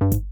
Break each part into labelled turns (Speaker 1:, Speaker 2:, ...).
Speaker 1: thank you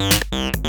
Speaker 1: Thank